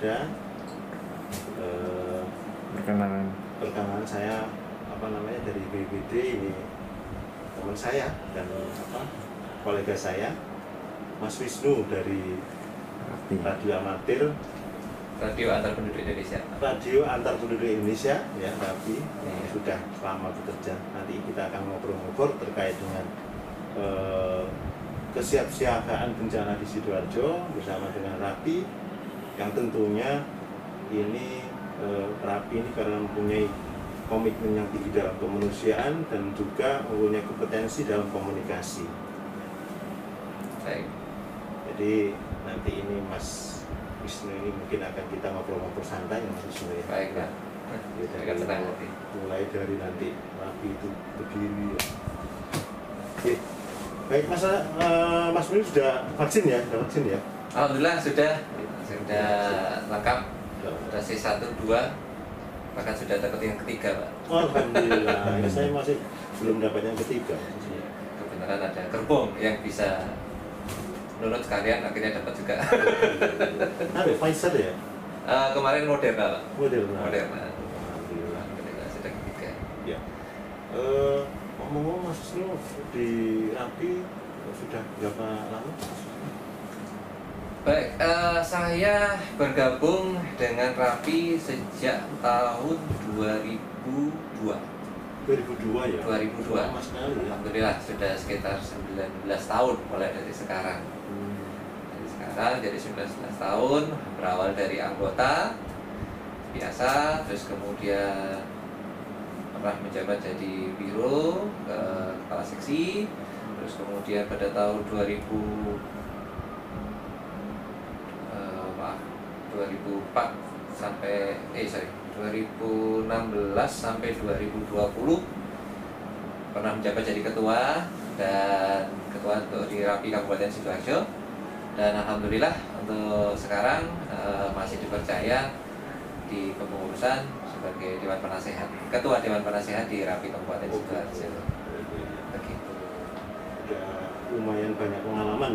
berada. Eh, perkenalan perkenalan saya apa namanya dari BBD ini teman saya dan apa kolega saya Mas Wisnu dari Radio Amatir Radio Antar Penduduk Indonesia. Radio Antar Penduduk Indonesia ya Rabi Iya. yang sudah lama bekerja. Nanti kita akan ngobrol-ngobrol terkait dengan eh, kesiapsiagaan bencana di sidoarjo bersama dengan Rapi yang tentunya ini eh, Rapi ini karena mempunyai komitmen yang tinggi dalam kemanusiaan dan juga mempunyai kompetensi dalam komunikasi. Baik. Jadi nanti ini Mas Wisnu ini mungkin akan kita ngobrol-ngobrol santai ya Mas Wisnu ya. Baik, Pak. Ya, akan dari senang nanti. mulai dari nanti rapi itu berdiri ya. Oke. Baik Mas eh, Mas Wisnu sudah vaksin ya? Sudah vaksin ya? Alhamdulillah sudah sudah lengkap. Dosis satu, dua, bahkan sudah dapat yang ketiga, Pak. Alhamdulillah. ya, saya masih belum dapat yang ketiga. Kebenaran ada gerbong yang bisa nurut sekalian akhirnya dapat juga. Ada Pfizer ya? Eh, kemarin Moderna, Pak. Moderna. Moderna. Alhamdulillah. Sudah ketiga. Ya. Eh, ngomong-ngomong Mas Wisnu di Rapi sudah berapa lama? Baik, eh, saya bergabung dengan Rapi sejak tahun 2002. 2002 ya? 2002. Lama sekali ya? Alhamdulillah sudah sekitar 19 tahun mulai dari sekarang. Hmm. Dari sekarang jadi 19 tahun berawal dari anggota biasa terus kemudian pernah menjabat jadi biro ke kepala seksi terus kemudian pada tahun 2000 eh, maaf 2004 sampai eh sorry 2016 sampai 2020 pernah menjabat jadi ketua dan ketua untuk di Rapi Kabupaten Sidoarjo. Dan alhamdulillah untuk sekarang eh, masih dipercaya di kepengurusan sebagai Dewan Penasehat Ketua Dewan Penasehat di Rapi Kabupaten Sidoarjo. Begitu Udah lumayan banyak pengalaman.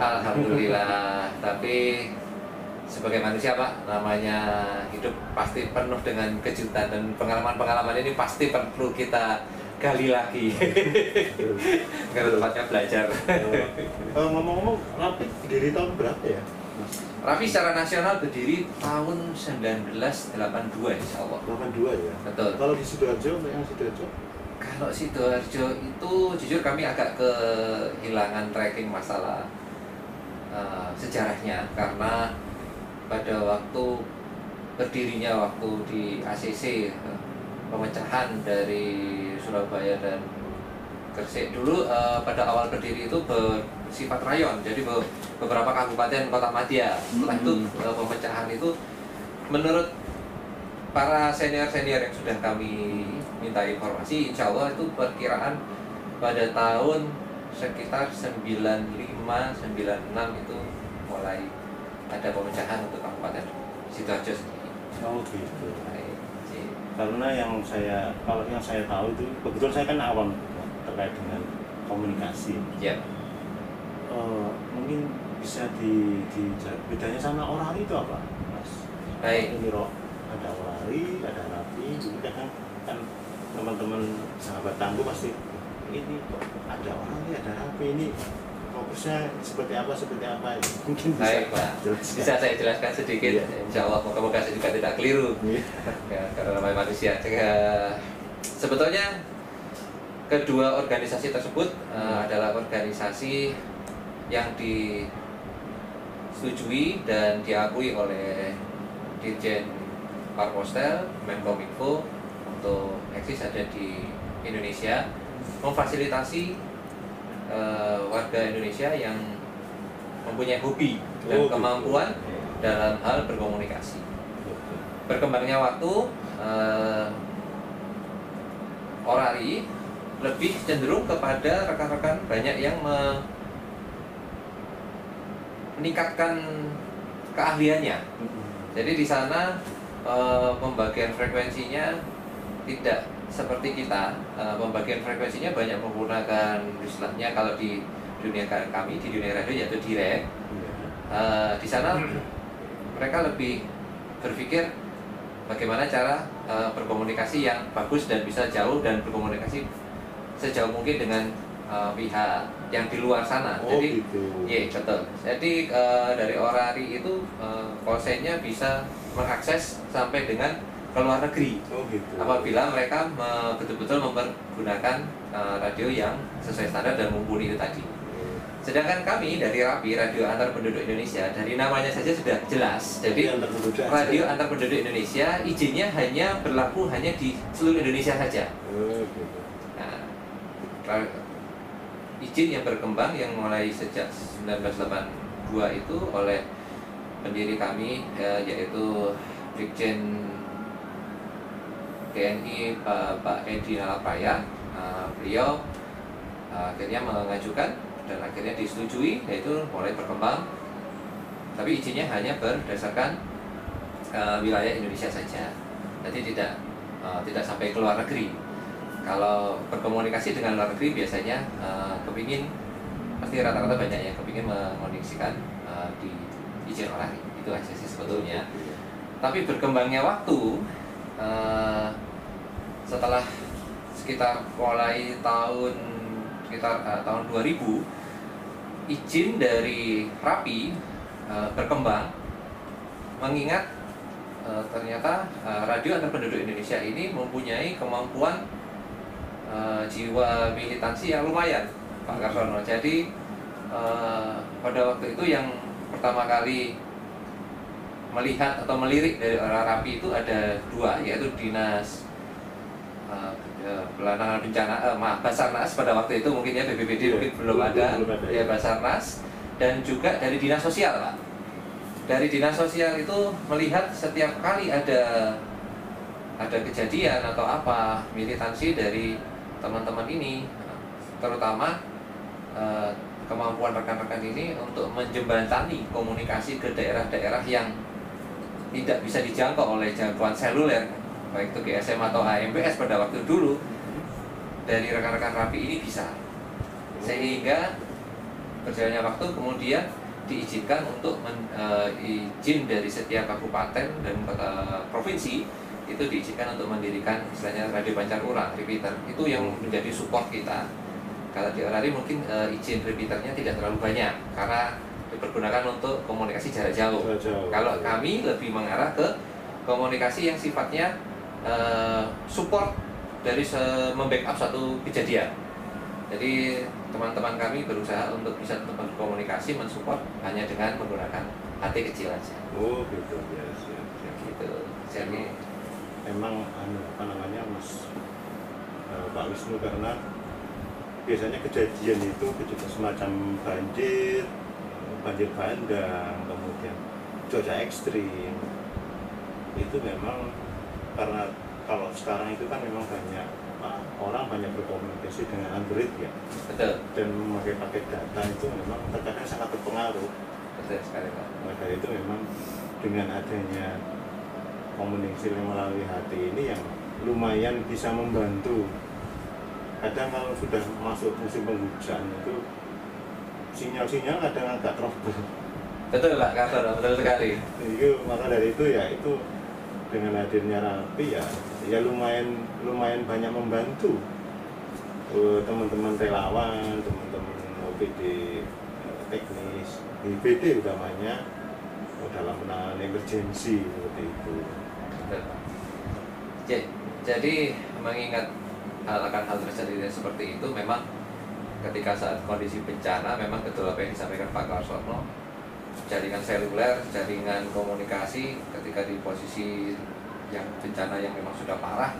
Alhamdulillah tapi sebagai manusia pak namanya hidup pasti penuh dengan kejutan dan pengalaman-pengalaman ini pasti perlu kita gali lagi karena tempatnya belajar Eh, eh, ngomong-ngomong Rapi berdiri tahun berapa ya? Mas? Rapi secara nasional berdiri tahun 1982 insya Allah 82 ya? betul Kalau di Sidoarjo, yang Sidoarjo? kalau Sidoarjo itu jujur kami agak kehilangan tracking masalah eh, sejarahnya karena pada waktu berdirinya waktu di ACC pemecahan dari Surabaya dan Gresik. Dulu eh, pada awal berdiri itu bersifat rayon jadi be- beberapa kabupaten kota madya setelah itu eh, pemecahan itu menurut para senior-senior yang sudah kami minta informasi, insya Allah itu perkiraan pada tahun sekitar 95, 96 itu mulai ada pemecahan untuk Kabupaten Sidoarjo sendiri. Oh gitu. Karena yang saya, kalau yang saya tahu itu, kebetulan saya kan awam terkait dengan komunikasi. Ya, Eh, mungkin bisa di, di bedanya sama orang itu apa, Mas? Baik. Ini roh, ada orari, ada rapi, gitu kan kan teman-teman sahabat tangguh pasti ini kok ada orari, ada rapi ini fokusnya seperti apa seperti apa mungkin bisa baik Pak. jelaskan. Bisa saya jelaskan sedikit, Iya. insya Allah moga-moga saya juga tidak keliru. Iya. ya, karena namanya manusia. Sebetulnya kedua organisasi tersebut eh, adalah organisasi yang disetujui dan diakui oleh Dirjen Parpostel, Menkominfo untuk eksis ada di Indonesia memfasilitasi eh, warga Indonesia yang mempunyai hobi dan Oh, kemampuan dalam hal berkomunikasi. Berkembangnya waktu eh, orari lebih cenderung kepada rekan-rekan banyak yang me- meningkatkan keahliannya. Jadi di sana eh, pembagian frekuensinya tidak seperti kita. Eh, pembagian frekuensinya banyak menggunakan istilahnya kalau di dunia kami di dunia radio yaitu direct eh, di sana mereka lebih berpikir bagaimana cara eh, berkomunikasi yang bagus dan bisa jauh dan berkomunikasi sejauh mungkin dengan eh, pihak yang di luar sana. Oh Jadi gitu. Iya betul. Jadi eh, dari Orari itu uh, konsennya bisa mengakses sampai dengan ke luar negeri Oh gitu. apabila mereka me- betul-betul mempergunakan eh, radio yang sesuai standar dan mumpuni itu tadi. Sedangkan kami dari RAPI Radio Antar Penduduk Indonesia dari namanya saja sudah jelas. Jadi antar. Radio Antar Penduduk Indonesia izinnya hanya berlaku hanya di seluruh Indonesia saja. Oh gitu. Nah, izin yang berkembang yang mulai sejak 1982 itu oleh pendiri kami eh, yaitu Brigjen TNI Pak, Edi Nalapraya Eh, beliau eh, akhirnya mengajukan dan akhirnya disetujui yaitu mulai berkembang tapi izinnya hanya berdasarkan eh, wilayah Indonesia saja. Jadi tidak eh, tidak sampai ke luar negeri. Kalau berkomunikasi dengan luar negeri biasanya eh, kepingin pasti rata-rata banyak yang kepingin mengoneksikan eh, di izin olahraga itu aja sih sebetulnya. Tapi berkembangnya waktu eh, setelah sekitar mulai tahun sekitar eh, tahun 2000 izin dari Rapi eh, berkembang mengingat eh, ternyata eh, radio antar penduduk Indonesia ini mempunyai kemampuan eh, jiwa militansi yang lumayan Pak Karsono. Jadi eh, pada waktu itu yang pertama kali melihat atau melirik dari orang Rapi itu ada dua yaitu dinas eh, penanganan bencana eh, maaf Basarnas pada waktu itu mungkin ya BPBD Iya, mungkin belum belum- ada, belum ada, ya ya. Basarnas. Dan juga dari dinas sosial Pak. Dari dinas sosial itu melihat setiap kali ada ada kejadian atau apa militansi dari teman-teman ini terutama eh, kemampuan rekan-rekan ini untuk menjembatani komunikasi ke daerah-daerah yang tidak bisa dijangkau oleh jangkauan seluler baik itu GSM atau AMPS pada waktu dulu dari rekan-rekan rapi ini bisa. Sehingga berjalannya waktu kemudian diizinkan untuk men- eh, izin dari setiap kabupaten dan kota provinsi itu diizinkan untuk mendirikan istilahnya radio pancar ulang repeater. Itu yang menjadi support kita. Kalau di Orari mungkin eh, izin repeaternya tidak terlalu banyak karena dipergunakan untuk komunikasi jarak jauh. Jarak jauh. kalau kami lebih mengarah ke komunikasi yang sifatnya eh, support dari se- membackup suatu kejadian. Jadi teman-teman kami berusaha untuk bisa tetap berkomunikasi mensupport hanya dengan menggunakan HT kecil aja. Oh gitu. Ya siap, siap. gitu. Jadi Emang anu apa namanya Mas eh, Pak Wisnu karena biasanya kejadian itu kejadian semacam banjir, banjir bandang, kemudian cuaca ekstrim itu memang karena kalau sekarang itu kan memang banyak apa, orang banyak berkomunikasi dengan Android ya. Betul. Dan memakai paket data itu memang terkadang sangat berpengaruh. Betul sekali pak. Maka itu memang dengan adanya komunikasi melalui hati ini yang lumayan bisa membantu. Kadang kalau sudah masuk musim penghujan itu sinyal-sinyal kadang agak trouble betul pak. Kartono betul sekali. Itu maka dari itu ya itu dengan hadirnya rapi ya ya lumayan lumayan banyak membantu. Eh, teman-teman relawan teman-teman OPD eh, teknis IPD utamanya eh, dalam penanganan emergensi seperti itu. Jadi mengingat hal akan hal terjadi seperti itu memang ketika saat kondisi bencana memang betul apa yang disampaikan Pak Karsono. Jaringan seluler, jaringan komunikasi ketika di posisi yang bencana yang memang sudah parah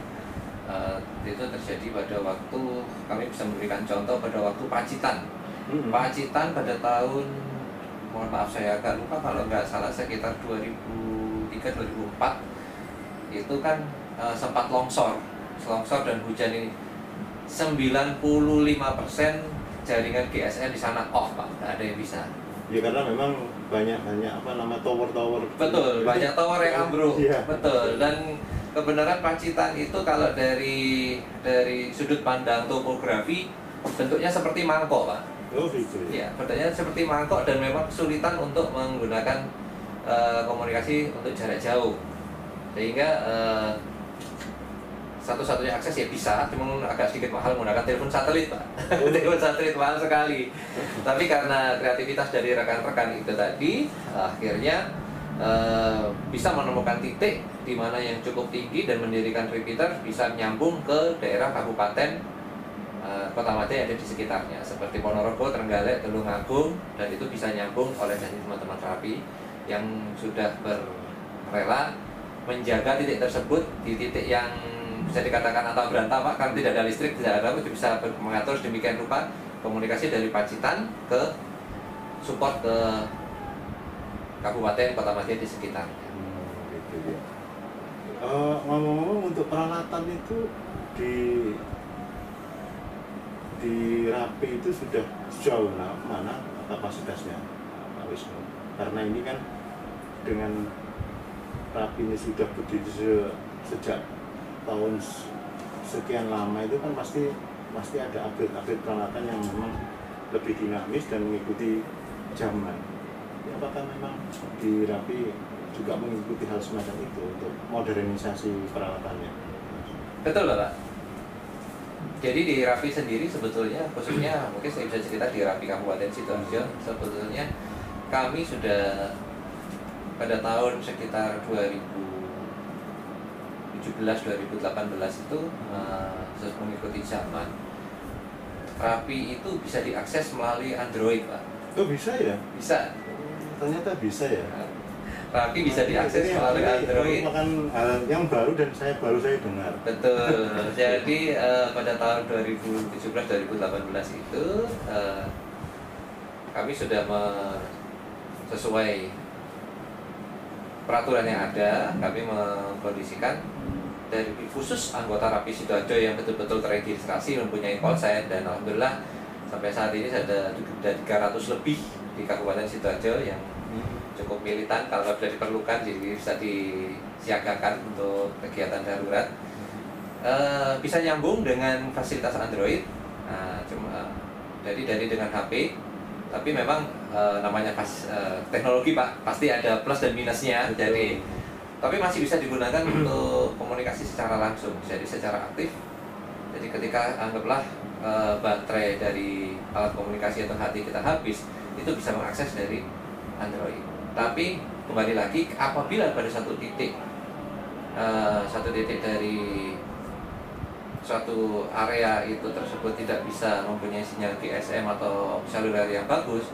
eh, itu terjadi pada waktu kami bisa memberikan contoh pada waktu Pacitan. Mm-mm. Pacitan pada tahun mohon maaf saya agak lupa kalau nggak salah sekitar 2003-2004 itu kan eh, sempat longsor. Longsor dan hujan ini. 95% jaringan GSM di sana off pak nggak ada yang bisa ya karena memang banyak banyak apa nama tower-tower betul banyak tower yang ambruk Iya. betul dan kebenaran Pacitan itu kalau dari dari sudut pandang topografi bentuknya seperti mangkok pak Oh gitu ya. Ya, pertanyaan seperti mangkok dan memang kesulitan untuk menggunakan eh, komunikasi untuk jarak jauh. Sehingga eh, satu-satunya akses ya bisa, cuma agak sedikit mahal menggunakan telepon satelit, Pak. telepon satelit mahal sekali. Tapi karena kreativitas dari rekan-rekan itu tadi, akhirnya eh, bisa menemukan titik di mana yang cukup tinggi dan mendirikan repeater bisa nyambung ke daerah kabupaten eh, kota Madia yang ada di sekitarnya seperti Ponorogo, Trenggalek, Tulungagung dan itu bisa nyambung oleh teman-teman terapi yang sudah berrela menjaga titik tersebut di titik yang bisa dikatakan atau berantah Pak karena tidak ada listrik tidak ada itu bisa mengatur sedemikian rupa komunikasi dari Pacitan ke support ke kabupaten kota Madia di sekitarnya. Hmm, gitu ya. Eh, ngomong-ngomong untuk peralatan itu di di Rapi itu sudah sejauh na- mana kapasitasnya Pak Wisnu? Karena ini kan dengan Rapi ini sudah berdiri se- sejak tahun sekian lama itu kan pasti pasti ada update-update peralatan yang memang lebih dinamis dan mengikuti zaman. Ya, apakah memang di Rapi juga mengikuti hal semacam itu untuk modernisasi peralatannya? Betul Bapak. Jadi di Rapi sendiri sebetulnya khususnya mungkin saya bisa cerita di Rapi Kabupaten Sidoarjo sebetulnya kami sudah pada tahun sekitar 2017 2018 itu sesuai mengikuti zaman Rapi itu bisa diakses melalui Android Pak. Oh bisa ya? Bisa. Ternyata bisa ya. Rapi bisa diakses Ini- melalui Android. hal yang baru dan saya baru saya dengar. Betul. Jadi eh, pada tahun 2017-2018 itu eh, kami sudah sesuai peraturan yang ada, kami mengkondisikan dari khusus anggota Rapi Sidoarjo yang betul-betul teregistrasi mempunyai call sign dan alhamdulillah sampai saat ini ada sudah 300 lebih di Kabupaten Sidoarjo yang cukup militan. Kalau sudah diperlukan jadi bisa disiagakan untuk kegiatan darurat. Eh, bisa nyambung dengan fasilitas Android. Nah, cuma jadi dari dengan HP tapi memang eh, namanya pas eh, teknologi pak pasti ada plus dan minusnya. Jadi tapi masih bisa digunakan untuk komunikasi secara langsung. Jadi secara aktif. Jadi ketika anggaplah eh, baterai dari alat komunikasi atau hati kita habis itu bisa mengakses dari Android. Tapi kembali lagi apabila pada satu titik eh, satu titik dari suatu area itu tersebut tidak bisa mempunyai sinyal GSM atau seluler yang bagus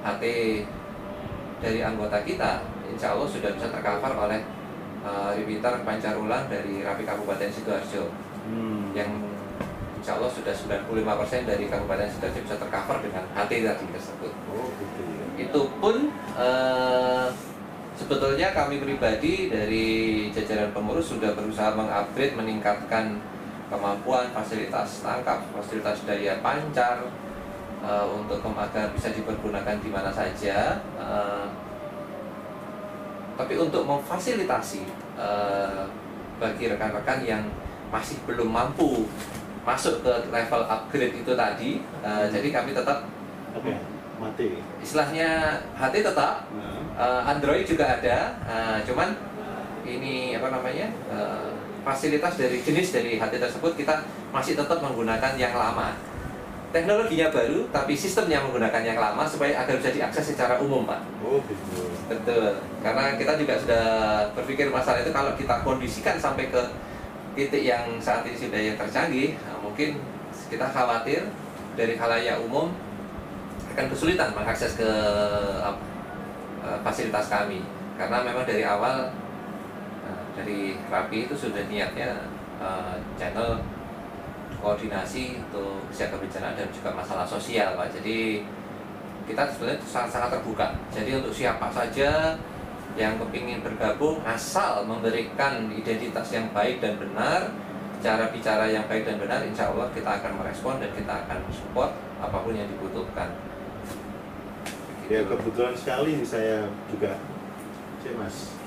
HT dari anggota kita insya Allah sudah bisa tercover oleh uh, repeater pancar ulang dari Rapi Kabupaten Sidoarjo Hmm. yang insya Allah sudah 95% dari Kabupaten Sidoarjo bisa tercover dengan HT tadi tersebut Oh gitu ya. itu pun eh, sebetulnya kami pribadi dari jajaran pengurus sudah berusaha mengupgrade meningkatkan kemampuan fasilitas tangkap fasilitas daya pancar eh, untuk agar bisa dipergunakan di mana saja Eh, tapi untuk memfasilitasi eh, bagi rekan-rekan yang masih belum mampu masuk ke level upgrade itu tadi eh, jadi kami tetap Oke, mati. istilahnya HT tetap eh, Android juga ada eh, cuman ini apa namanya eh, fasilitas dari jenis dari HT tersebut kita masih tetap menggunakan yang lama. Teknologinya baru tapi sistemnya menggunakan yang lama supaya agar bisa diakses secara umum pak. Oh gitu. betul. Karena kita juga sudah berpikir masalah itu kalau kita kondisikan sampai ke titik yang saat ini sudah yang tercanggih nah, mungkin kita khawatir dari khalayak umum akan kesulitan mengakses ke apa, eh, fasilitas kami. Karena memang dari awal dari Rapi itu sudah niatnya eh, channel koordinasi untuk siaga bencana dan juga masalah sosial pak. Jadi kita sebenarnya sangat-sangat terbuka. Jadi untuk siapa saja yang kepingin bergabung asal memberikan identitas yang baik dan benar cara bicara yang baik dan benar insya Allah kita akan merespon dan kita akan support apa pun yang dibutuhkan. Ya kebetulan sekali saya juga, saya mas.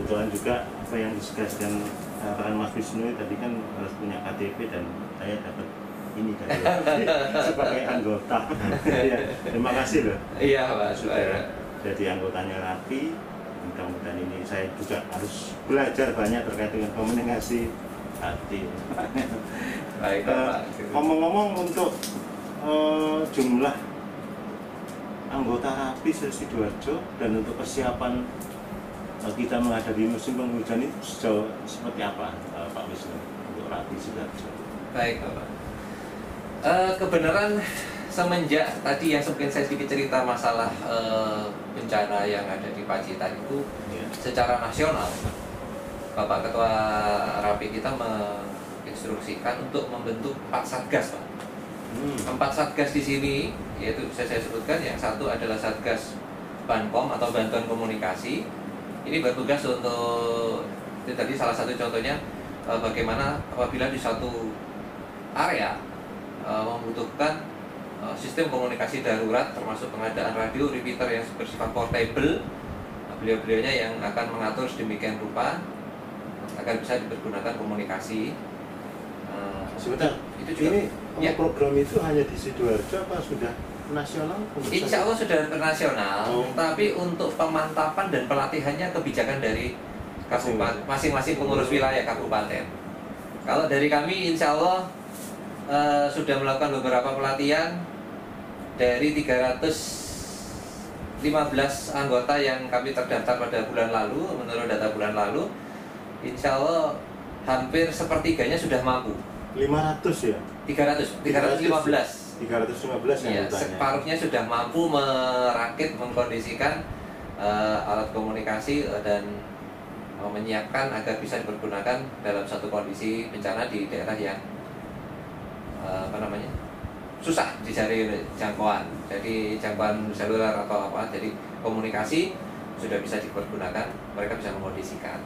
Kebetulan juga apa yang disegasikan katakan Mas Wisnu tadi kan harus punya KTP dan saya dapat ini kan sebagai anggota. ya, terima kasih loh Iya, Pak. sudah jadi anggotanya rapi. Mudah-mudahan ini saya juga harus belajar banyak terkait dengan komunikasi hati. Baik, Eh, Pak. Ngomong-ngomong untuk eh, jumlah anggota rapi Sidoarjo dan untuk persiapan eh, kita menghadapi musim penghujan itu sejauh seperti apa eh, Pak Wisnu untuk rapi Sidoarjo? Baik, Bapak. Eh, kebenaran semenjak tadi yang mungkin saya sedikit cerita masalah eh, bencana yang ada di Pacitan itu Ya. secara nasional Bapak Ketua Rapi kita menginstruksikan untuk membentuk empat satgas, Pak. Hmm. Empat satgas di sini yaitu bisa saya sebutkan yang satu adalah satgas Bankom atau bantuan komunikasi. Ini bertugas untuk itu tadi salah satu contohnya eh, bagaimana apabila di satu area eh, membutuhkan eh, sistem komunikasi darurat termasuk pengadaan radio repeater yang bersifat portable. Nah, Beliau-beliaunya yang akan mengatur sedemikian rupa agar bisa dipergunakan komunikasi. Sebentar, itu juga ini Ya. program itu hanya di Sidoarjo apa sudah nasional? Insya Allah sudah internasional, Oh. tapi untuk pemantapan dan pelatihannya kebijakan dari kabupaten masing-masing pengurus wilayah kabupaten. Kalau dari kami, insya Allah eh, sudah melakukan beberapa pelatihan dari 315 anggota yang kami terdaftar pada bulan lalu, menurut data bulan lalu, insya Allah hampir sepertiganya sudah mampu. 500 ya? 300, 315. 315 Iya, anggotanya. separuhnya sudah mampu merakit, mengkondisikan eh, alat komunikasi eh, dan eh, menyiapkan agar bisa dipergunakan dalam satu kondisi bencana di daerah yang eh, apa namanya susah dicari jangkauan. Jadi jangkauan seluler atau apa, jadi komunikasi sudah bisa dipergunakan, mereka bisa mengkondisikan.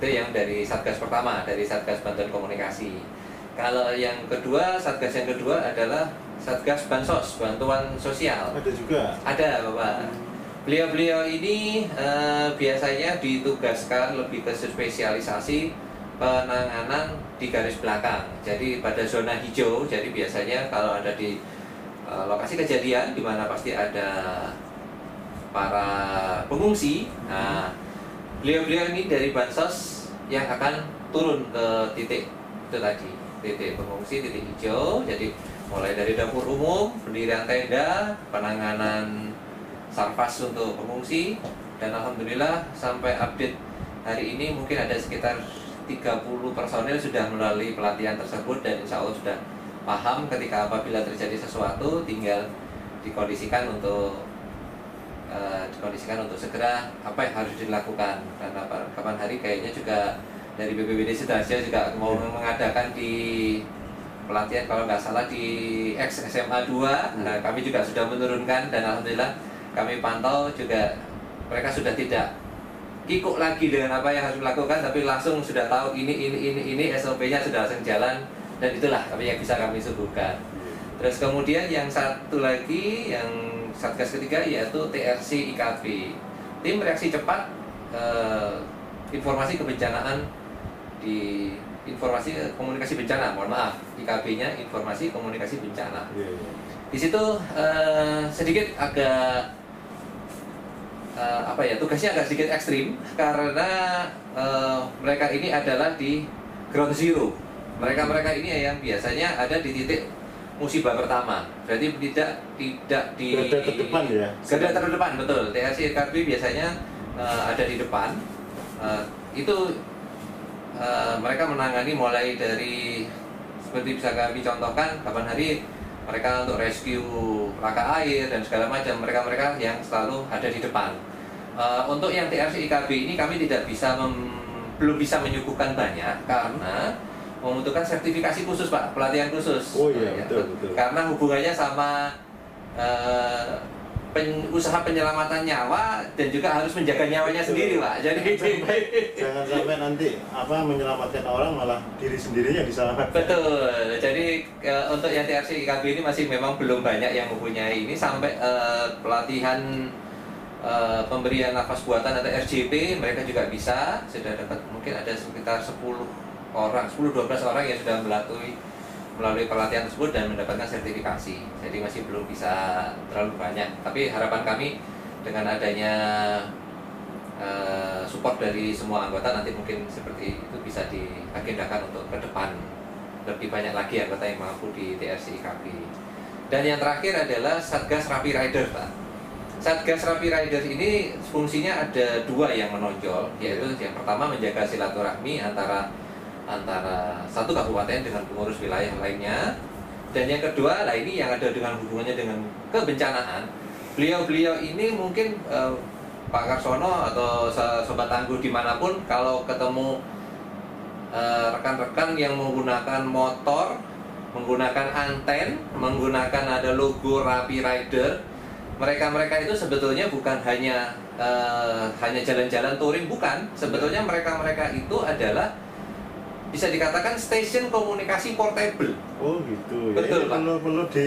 Itu yang dari satgas pertama, dari satgas bantuan komunikasi. Kalau yang kedua, satgas yang kedua adalah satgas bansos, bantuan sosial. Ada juga. Ada, Bapak. Beliau-beliau ini eh, biasanya ditugaskan lebih ke spesialisasi penanganan di garis belakang. Jadi pada zona hijau, jadi biasanya kalau ada di eh, lokasi kejadian di mana pasti ada para pengungsi. Nah, beliau-beliau ini dari bansos yang akan turun ke titik itu tadi, titik pengungsi, titik hijau. Jadi mulai dari dapur umum, pendirian tenda, penanganan sarpas untuk pengungsi dan alhamdulillah sampai update hari ini mungkin ada sekitar 30 personil sudah melalui pelatihan tersebut dan insya Allah sudah paham ketika apabila terjadi sesuatu tinggal dikondisikan untuk eh, dikondisikan untuk segera apa yang harus dilakukan apa, kapan hari kayaknya juga dari BPBD Sidoarjo juga mau Ya. mengadakan di pelatihan kalau nggak salah di X SMA 2 nah kami juga sudah menurunkan dan alhamdulillah kami pantau juga mereka sudah tidak kikuk lagi dengan apa yang harus dilakukan tapi langsung sudah tahu ini ini ini ini SOP-nya sudah langsung jalan dan itulah apa yang bisa kami suguhkan. Terus kemudian yang satu lagi yang satgas ketiga yaitu TRC IKB tim reaksi cepat eh, informasi kebencanaan di informasi komunikasi bencana mohon maaf. IKB-nya informasi komunikasi bencana. Iya, iya. di situ eh, sedikit agak eh, apa ya tugasnya agak sedikit ekstrim karena eh, mereka ini adalah di ground zero. Mereka mereka ini yang biasanya ada di titik musibah pertama. Berarti tidak tidak di Garda terdepan ya? garda terdepan betul. TRC IKB biasanya eh, ada di depan. Eh, itu eh, mereka menangani mulai dari seperti bisa kami contohkan kapan hari mereka untuk rescue laka air dan segala macam mereka-mereka yang selalu ada di depan. Eh, untuk yang TRC IKB ini kami tidak bisa mem- belum bisa menyuguhkan banyak karena membutuhkan sertifikasi khusus pak pelatihan khusus. Oh iya, Ya, betul, betul. Karena hubungannya sama eh, pen- usaha penyelamatan nyawa dan juga harus menjaga nyawanya sendiri pak. Jadi Jangan sampai nanti apa menyelamatkan orang malah diri sendirinya diselamatkan. Betul. Jadi eh, untuk yang TRC IKB ini masih memang belum banyak yang mempunyai ini sampai eh, pelatihan eh, pemberian nafas buatan atau RJP mereka juga bisa sudah dapat mungkin ada sekitar 10 orang, 10 12 orang yang sudah melalui melalui pelatihan tersebut dan mendapatkan sertifikasi. Jadi masih belum bisa terlalu banyak. Tapi harapan kami dengan adanya eh, support dari semua anggota nanti mungkin seperti itu bisa diagendakan untuk ke depan lebih banyak lagi anggota yang mampu di TRC IKB. Dan yang terakhir adalah Satgas Rapi Rider, Pak. Satgas Rapi Rider ini fungsinya ada dua yang menonjol, yaitu yang pertama menjaga silaturahmi antara antara satu kabupaten dengan pengurus wilayah lainnya, dan yang kedua, lah ini yang ada dengan hubungannya dengan kebencanaan. Beliau-beliau ini mungkin eh, Pak Karsono atau so- sobat tangguh di mana pun kalau ketemu eh, rekan-rekan yang menggunakan motor, menggunakan anten, menggunakan ada logo Rapi Rider, mereka-mereka itu sebetulnya bukan hanya eh, hanya jalan-jalan touring, bukan. Sebetulnya mereka-mereka itu adalah bisa dikatakan stasiun komunikasi portable. Oh gitu. Ya, Betul, Pak. perlu perlu di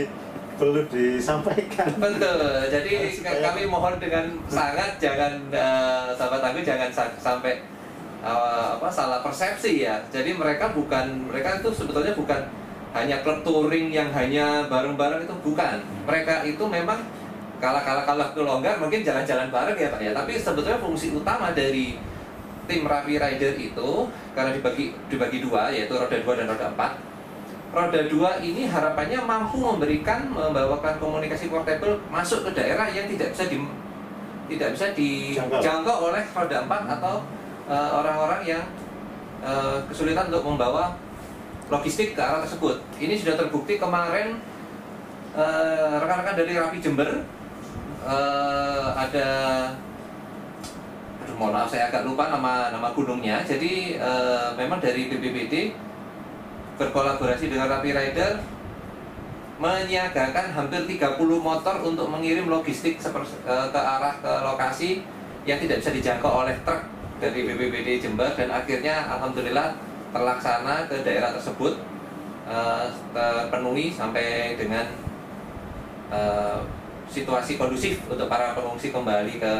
perlu disampaikan. Betul. Jadi supaya- kami mohon dengan sangat jangan eh, sahabat aku jangan sa- sampai eh, apa salah persepsi ya. Jadi mereka bukan mereka itu sebetulnya bukan hanya klub touring yang hanya bareng-bareng itu bukan. Mereka itu memang kala-kala kalau longgar mungkin jalan-jalan bareng ya Pak ya. Tapi sebetulnya fungsi utama dari tim Rapi Rider itu karena dibagi dibagi dua yaitu roda 2 dan roda 4 roda 2 ini harapannya mampu memberikan membawakan komunikasi portable masuk ke daerah yang tidak bisa di tidak bisa Jangkau. dijangkau oleh roda 4 atau eh, orang-orang yang eh, kesulitan untuk membawa logistik ke arah tersebut. Ini sudah terbukti kemarin eh, rekan-rekan dari Rapi Jember eh, ada mohon maaf saya agak lupa nama nama gunungnya. Jadi eh, memang dari BPBD berkolaborasi dengan Rapi Rider menyiagakan hampir 30 motor untuk mengirim logistik eh, ke arah ke lokasi yang tidak bisa dijangkau oleh truk dari BPBD Jember dan akhirnya alhamdulillah terlaksana ke daerah tersebut eh, terpenuhi sampai dengan situasi kondusif untuk para pengungsi kembali ke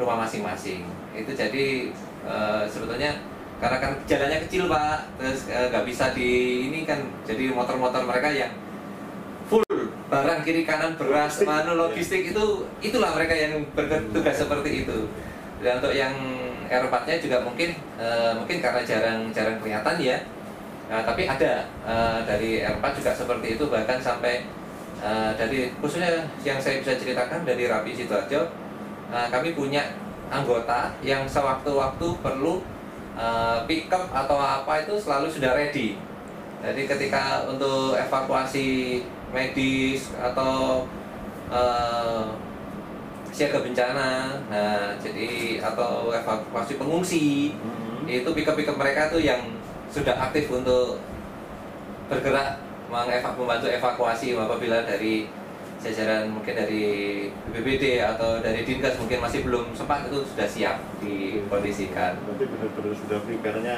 rumah masing-masing. Itu jadi eh, sebetulnya karena kan jalannya kecil pak, terus eh, nggak bisa di ini kan jadi motor-motor mereka yang full barang kiri kanan beras, manu logistik itu itulah mereka yang bertugas seperti itu. Dan untuk yang R4-nya juga mungkin eh, mungkin karena jarang-jarang kelihatan ya. Nah, tapi ada eh, dari R4 juga seperti itu bahkan sampai eh, dari khususnya yang saya bisa ceritakan dari Rapi Sidoarjo eh, kami punya anggota yang sewaktu-waktu perlu eh, pick up atau apa itu selalu sudah ready. Jadi ketika untuk evakuasi medis atau eh, siaga bencana, nah jadi atau evakuasi pengungsi Hmm. itu pick up pick up mereka tuh yang sudah aktif untuk bergerak mengeva- membantu evakuasi apabila dari jajaran mungkin dari BPBD atau dari Dinkes mungkin masih belum sempat itu sudah siap dikondisikan. Berarti benar-benar sudah prepare-nya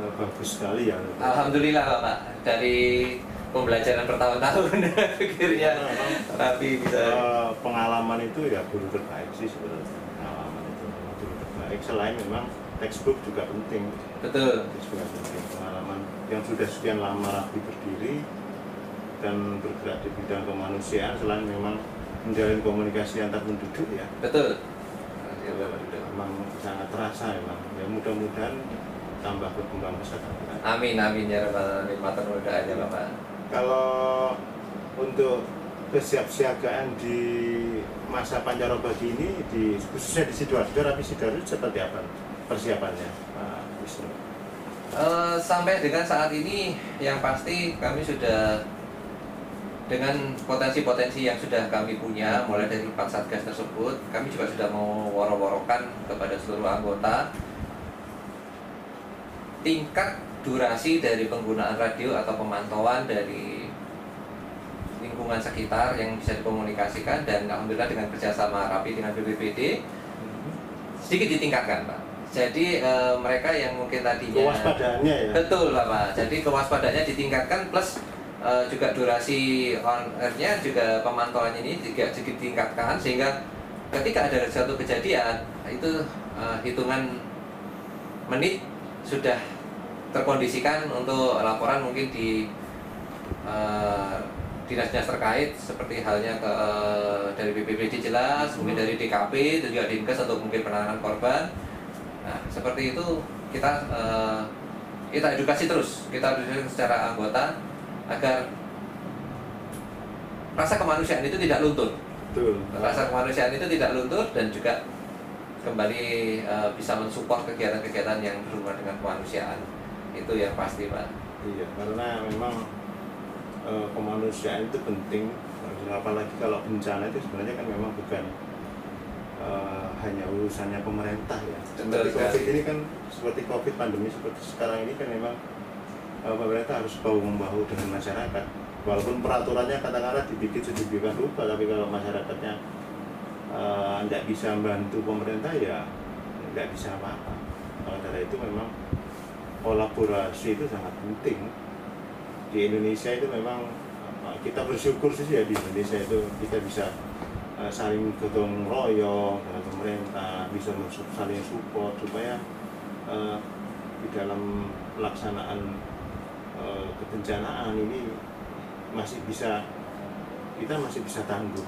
eh, bagus sekali ya. Alhamdulillah Pak dari pembelajaran bertahun-tahun akhirnya tapi bisa Eh, pengalaman itu ya guru terbaik sih sebenarnya. Pengalaman itu guru terbaik. Selain memang textbook juga penting. betul Textbook juga penting. Pengalaman yang sudah sekian lama Rapi berdiri dan bergerak di bidang kemanusiaan selain memang menjalin komunikasi antar penduduk ya. Betul. memang sangat terasa memang. Ya mudah-mudahan tambah berkembang pesat Amin amin ya rabbal alamin. Matur doanya Bapak. kalau untuk kesiapsiagaan di masa pancarobagi ini di khususnya di sidoarjo rapi sidoarjo seperti apa persiapannya Pak Wisnu? Eh, sampai dengan saat ini yang pasti kami sudah dengan potensi-potensi yang sudah kami punya mulai dari empat satgas tersebut kami juga sudah mau woro-worokan kepada seluruh anggota. Tingkat durasi dari penggunaan radio atau pemantauan dari lingkungan sekitar yang bisa dikomunikasikan dan alhamdulillah dengan kerjasama rapi dengan BPBD sedikit ditingkatkan pak. Jadi eh, mereka yang mungkin tadinya kewaspadaannya ya. Betul Bapak. Jadi kewaspadaannya ditingkatkan plus eh, juga durasi on air-nya juga pemantauan ini juga sedikit ditingkatkan sehingga ketika ada suatu kejadian itu eh, hitungan menit sudah terkondisikan untuk laporan mungkin di eh, dinas-dinas terkait seperti halnya ke eh, dari BPBD jelas, mungkin dari DKP, dan juga Dinkes untuk mungkin penanganan korban. Nah, seperti itu kita eh, kita edukasi terus, kita edukasi secara anggota agar rasa kemanusiaan itu tidak luntur. betul Rasa kemanusiaan itu tidak luntur dan juga kembali eh, bisa mensupport kegiatan-kegiatan yang berhubungan dengan kemanusiaan. Itu yang pasti, Pak. iya karena memang eh, kemanusiaan itu penting apalagi kalau bencana itu sebenarnya kan memang bukan eh, hanya urusannya pemerintah ya Betul seperti covid ini kan seperti covid pandemi seperti sekarang ini kan memang eh, pemerintah harus bahu membahu dengan masyarakat. Walaupun peraturannya katakanlah dibikin sedemikian rupa tapi kalau masyarakatnya eh, tidak bisa membantu pemerintah ya nggak bisa apa-apa. Oleh karena itu memang kolaborasi itu sangat penting. Di Indonesia itu memang kita bersyukur sih ya di Indonesia itu kita bisa eh, saling gotong royong dengan pemerintah bisa saling support supaya eh, di dalam pelaksanaan eh, kebencanaan ini masih bisa kita masih bisa tangguh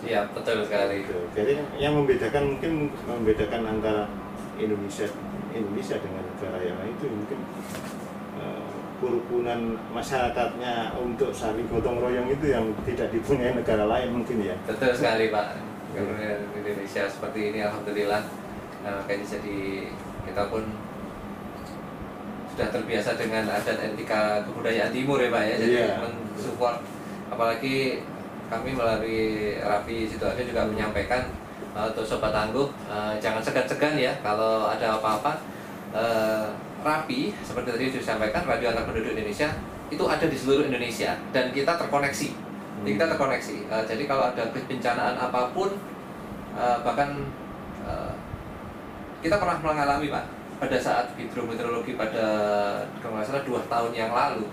Siap, betul sekali. gitu. Jadi yang membedakan mungkin membedakan antara Indonesia Indonesia dengan negara yang lain itu mungkin eh, kerukunan masyarakatnya untuk saling gotong royong itu yang tidak dipunyai negara lain mungkin ya. Betul sekali Pak. Karena Indonesia seperti ini Alhamdulillah makanya jadi kita pun sudah terbiasa dengan adat etika kebudayaan timur ya Pak ya. Jadi Iya. mensupport Apalagi kami melalui Rapi Sidoarjo juga menyampaikan uh, untuk Sobat Tangguh uh, Jangan segan-segan ya kalau ada apa-apa. Uh, Rapi seperti tadi disampaikan Radio Antar Penduduk Indonesia itu ada di seluruh Indonesia dan kita terkoneksi. Jadi kita terkoneksi. Eh, jadi kalau ada kebencanaan apa pun, eh, bahkan eh, kita pernah mengalami pak pada saat hidrometeorologi pada kalau nggak salah dua tahun yang lalu,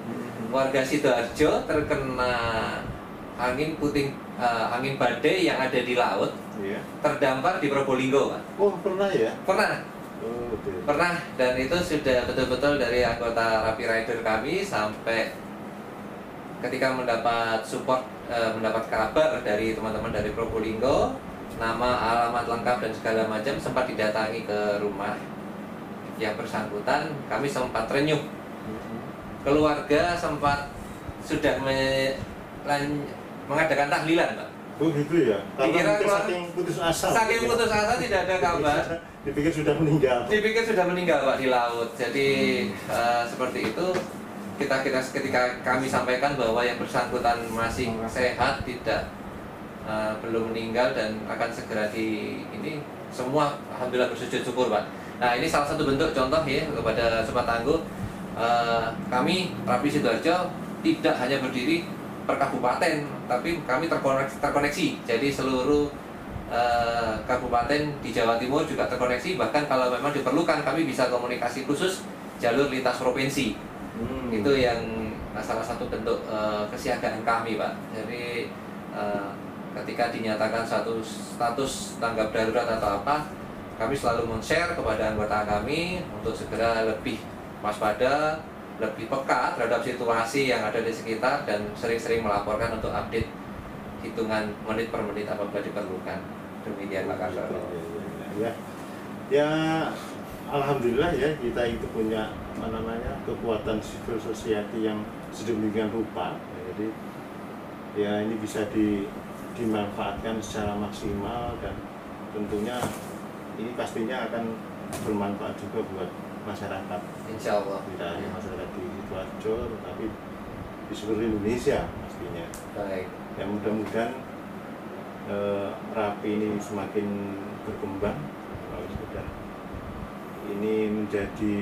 warga sidoarjo terkena angin puting eh, angin badai yang ada di laut Iya. terdampar di Probolinggo pak. Oh pernah ya? Pernah, Oh, oke. pernah dan itu sudah betul-betul dari anggota Rapi Rider kami sampai ketika mendapat support eh, mendapat kabar dari teman-teman dari Probolinggo nama alamat lengkap dan segala macam sempat didatangi ke rumah yang bersangkutan kami sempat renyuh keluarga sempat sudah me- lan- mengadakan tahlilan pak Oh gitu ya? Karena Dikira keluar- saking putus asa. saking ya. putus asa tidak ada kabar Dipikir sudah meninggal. dipikir sudah meninggal pak di laut jadi eh, seperti itu kita kita ketika kami sampaikan bahwa yang bersangkutan masih sehat tidak eh, belum meninggal dan akan segera di ini semua alhamdulillah bersujud syukur pak nah ini salah satu bentuk contoh ya kepada sobat tangguh Eh, kami Rapi Sidoarjo tidak hanya berdiri per kabupaten tapi kami terkoneksi, terkoneksi. jadi seluruh eh, kabupaten di Jawa Timur juga terkoneksi bahkan kalau memang diperlukan kami bisa komunikasi khusus jalur lintas provinsi Hmm. itu yang salah satu bentuk eh, kesiagaan kami pak jadi ketika dinyatakan satu status tanggap darurat atau apa kami selalu men-share kepada anggota kami untuk segera lebih waspada lebih peka terhadap situasi yang ada di sekitar dan sering-sering melaporkan untuk update hitungan menit per menit apabila diperlukan. Demikian Kasaro Ya, ya, ya, alhamdulillah ya kita itu punya apa namanya kekuatan civil society yang sedemikian rupa. Jadi ya ini bisa di, dimanfaatkan secara maksimal dan tentunya ini pastinya akan bermanfaat juga buat masyarakat. Insya Allah tidak hanya masyarakat di Sidoarjo tetapi di seluruh Indonesia pastinya. Baik. Ya mudah-mudahan eh, rapi ini semakin berkembang. Sudah ini menjadi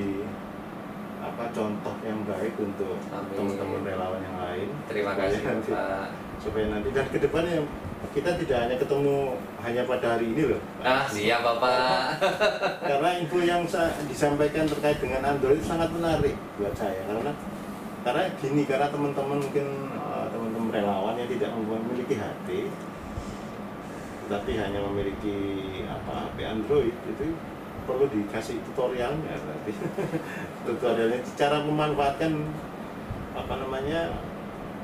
apa contoh yang baik untuk teman-teman relawan yang lain. Terima kasih Pak supaya nanti dan ke depannya kita tidak hanya ketemu hanya pada hari ini loh. Ah siap Bapak. Karena info yang sa- disampaikan terkait dengan Android itu sangat menarik buat saya karena karena gini karena teman-teman mungkin eh, teman-teman relawan yang tidak memiliki HP tapi hanya memiliki apa HP Android itu perlu dikasih tutorialnya berarti tutorialnya cara memanfaatkan apa namanya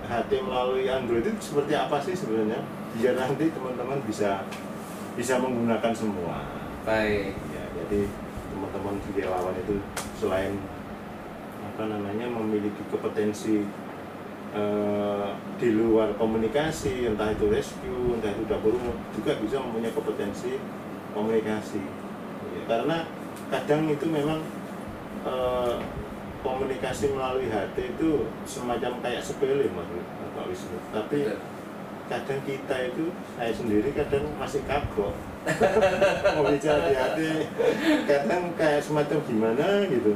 HT melalui Android itu seperti apa sih sebenarnya? Biar nanti teman-teman bisa bisa menggunakan semua. Baik. Ya jadi teman-teman relawan itu selain apa namanya memiliki kompetensi eh, di luar komunikasi entah itu rescue entah itu dapur umum juga bisa mempunyai kompetensi komunikasi. Ya, karena kadang itu memang eh, komunikasi melalui HT itu semacam kayak sepele mas Pak Wisnu. Tapi Betul. kadang kita itu saya sendiri kadang masih kagok. Mau bicara di hati kadang kayak semacam gimana gitu.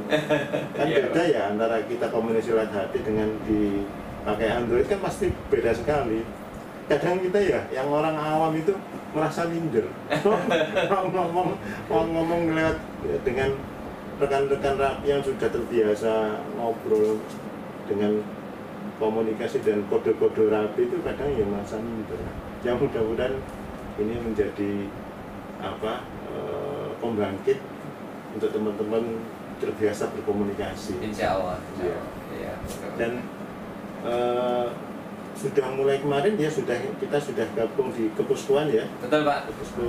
Kan Iya, beda ya antara kita komunikasi lewat hati dengan di pakai Android kan pasti beda sekali. Kadang kita ya yang orang awam itu merasa minder. Mau ngomong mau ngomong lewat dengan rekan-rekan rapi yang sudah terbiasa ngobrol dengan komunikasi dan kode-kode rapi itu kadang ya merasa minder ya mudah-mudahan ini menjadi apa eh, pembangkit untuk teman-teman terbiasa berkomunikasi insya Allah insya Iya. Allah. Betul. dan eh, sudah mulai kemarin ya sudah kita sudah gabung di kepuskuan ya. Betul pak. Posko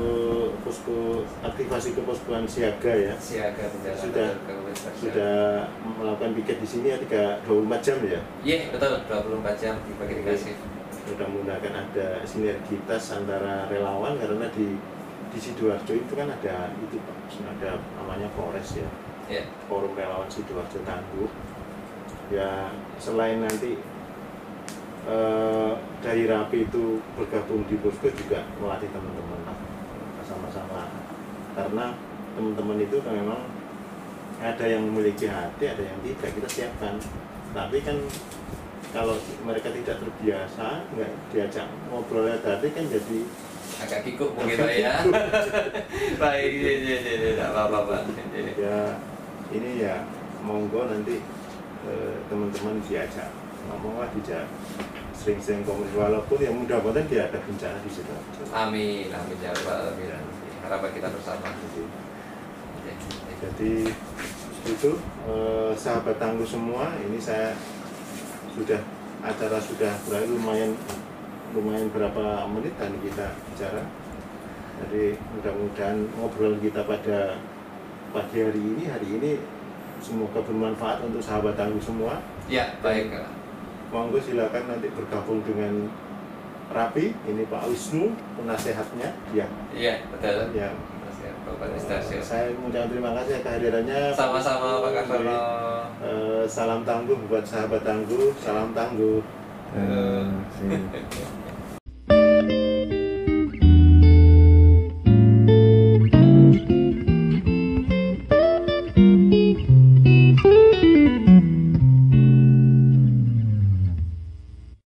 posko aktivasi kepuskuan siaga ya. Siaga bencana Sudah. betul, betul, betul. sudah melakukan piket di sini ya tiga 24 jam ya? Iya betul. 24 jam dibagi dikasih. Sudah menggunakan ada sinergitas antara relawan karena di di sidoarjo itu kan ada itu pak. Ada namanya Polres ya. Ya forum relawan sidoarjo tangguh. Ya selain nanti eh, dari rapi itu bergabung di posko juga melatih teman-teman sama-sama. Karena teman-teman itu kan memang ada yang memiliki hati ada yang tidak kita siapkan. Tapi kan kalau mereka tidak terbiasa nggak diajak ngobrol lewat hati kan jadi agak kikuk mungkin pak ya. baik iya iya iya iya, tidak pak. Iya. ya ini ya monggo nanti eh, teman-teman diajak ngomong lah dijak sering-sering komunikasi walaupun ya mudah-mudahan dia ada bencana di situ. Amin amin ya rabbal alamin. Harapan kita bersama. Jadi, jadi itu eh, sahabat tangguh semua ini saya sudah acara sudah berakhir lumayan lumayan berapa menit dan kita bicara. Jadi mudah-mudahan ngobrol kita pada pagi hari ini hari ini semoga bermanfaat untuk sahabat tangguh semua. Ya baik monggo silakan nanti bergabung dengan Rapi ini Pak Wisnu penasehatnya. Ya iya betul. Ya Bapak saya mengucapkan terima kasih kehadirannya. Sama-sama Pak Kartono Eh, salam tangguh buat sahabat tangguh. Salam tangguh. Eh, sih.